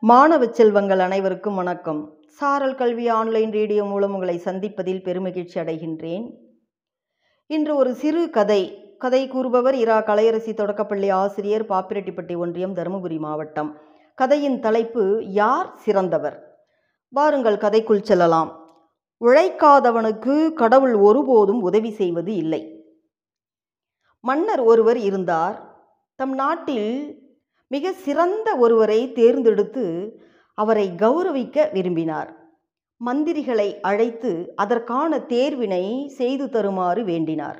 மாணவ செல்வங்கள் அனைவருக்கும் வணக்கம். சாரல் கல்வி ஆன்லைன் ரேடியோ மூலம் உங்களை சந்திப்பதில் பெருமகிழ்ச்சி அடைகின்றேன். இன்று ஒரு சிறு கதை. கதை கூறுபவர் இரா கலையரசி தொடக்கப்பள்ளி ஆசிரியர் பாப்பிரெட்டிப்பட்டி ஒன்றியம் தருமபுரி மாவட்டம். கதையின் தலைப்பு யார் சிறந்தவர்? வாருங்கள் கதைக்குள் செல்லலாம். உழைக்காதவனுக்கு கடவுள் ஒருபோதும் உதவி செய்வது இல்லை. மன்னர் ஒருவர் இருந்தார். தம் நாட்டில் மிக சிறந்த ஒருவரை தேர்ந்தெடுத்து அவரை கௌரவிக்க விரும்பினார். மந்திரிகளை அழைத்து அதற்கான தேர்வினை செய்து தருமாறு வேண்டினார்.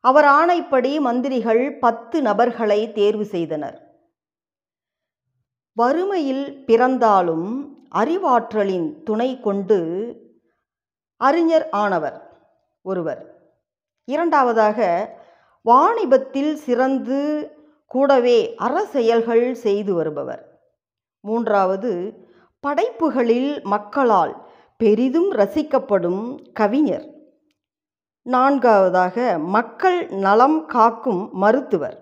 அவர் ஆணைப்படி மந்திரிகள் பத்து நபர்களை தேர்வு செய்தனர். வறுமையில் பிறந்தாலும் அறிவாற்றலின் துணை கொண்டு அறிஞர் ஆனவர் ஒருவர். இரண்டாவதாக வாணிபத்தில் சிறந்து கூடவே அறச்செயல்கள் செய்து வருபவர். மூன்றாவது படைப்புகளில் மக்களால் பெரிதும் ரசிக்கப்படும் கவிஞர். நான்காவதாக மக்கள் நலம் காக்கும் மருத்துவர்.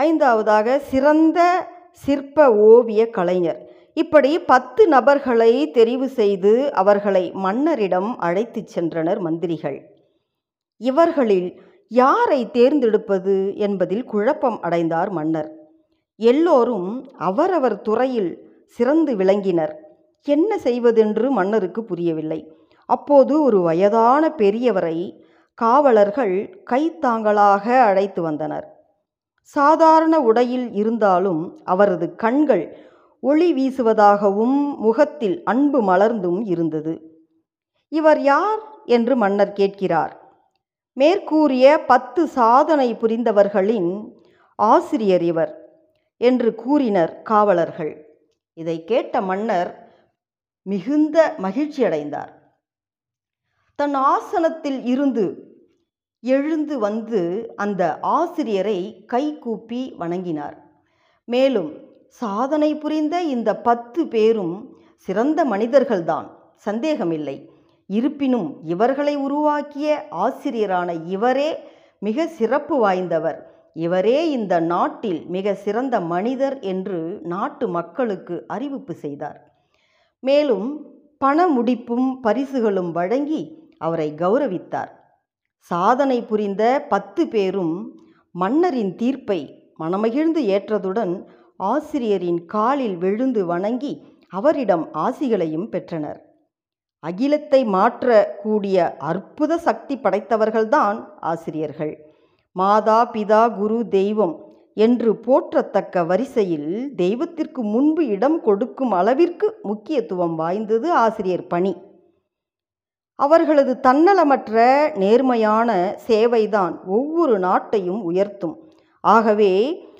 ஐந்தாவதாக சிறந்த சிற்ப ஓவிய கலைஞர். இப்படி பத்து நபர்களை தெரிவு செய்து அவர்களை மன்னரிடம் அழைத்துச் சென்றனர் மந்திரிகள். இவர்களில் யாரை தேர்ந்தெடுப்பது என்பதில் குழப்பம் அடைந்தார் மன்னர். எல்லோரும் அவரவர் துறையில் சிறந்து விளங்கினர். என்ன செய்வதென்று மன்னருக்கு புரியவில்லை. அப்போது ஒரு வயதான பெரியவரை காவலர்கள் கைத்தாங்களாக அழைத்து வந்தனர். சாதாரண உடையில் இருந்தாலும் அவரது கண்கள் ஒளி வீசுவதாகவும் முகத்தில் அன்பு மலர்ந்தும் இருந்தது. இவர் யார்? என்று மன்னர் கேட்கிறார். மேற்கூறிய பத்து சாதனை புரிந்தவர்களின் ஆசிரியர் இவர் என்று கூறினர் காவலர்கள். இதை கேட்ட மன்னர் மிகுந்த மகிழ்ச்சியடைந்தார் தன் ஆசனத்தில் இருந்து எழுந்து வந்து அந்த ஆசிரியரை கைகூப்பி வணங்கினார். மேலும் சாதனை புரிந்த இந்த பத்து பேரும் சிறந்த மனிதர்கள்தான் சந்தேகமில்லை. இருப்பினும் இவர்களை உருவாக்கிய ஆசிரியரான இவரே மிக சிறப்பு வாய்ந்தவர். இவரே இந்த நாட்டில் மிக சிறந்த மனிதர் என்று நாட்டு மக்களுக்கு அறிவிப்பு செய்தார். மேலும் பண முடிப்பும் பரிசுகளும் வழங்கி அவரை கௌரவித்தார். சாதனை புரிந்த பத்து பேரும் மன்னரின் தீர்ப்பை மனமகிழ்ந்து ஏற்றதுடன் ஆசிரியரின் காலில் விழுந்து வணங்கி அவரிடம் ஆசிகளையும் பெற்றனர். அகிலத்தை மாற்றக்கூடிய அற்புத சக்தி படைத்தவர்கள்தான் ஆசிரியர்கள். மாதா பிதா குரு தெய்வம் என்று போற்றத்தக்க வரிசையில் தெய்வத்திற்கு முன்பு இடம் கொடுக்கும் அளவிற்கு முக்கியத்துவம் வாய்ந்தது ஆசிரியர் பணி. அவர்களது தன்னலமற்ற நேர்மையான சேவைதான் ஒவ்வொரு நாட்டையும் உயர்த்தும். ஆகவே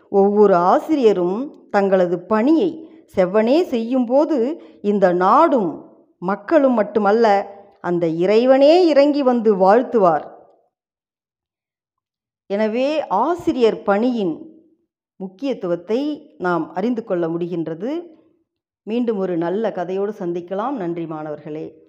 ஒவ்வொரு ஆசிரியரும் தங்களது பணியை செவ்வனே செய்யும்போது இந்த நாடும் மக்களும் மட்டுமல்ல அந்த இறைவனே இறங்கி வந்து வாழ்த்துவார். எனவே ஆசிரியர் பணியின் முக்கியத்துவத்தை நாம் அறிந்து கொள்ள முடிகின்றது. மீண்டும் ஒரு நல்ல கதையோடு சந்திக்கலாம். நன்றி மாணவர்களே.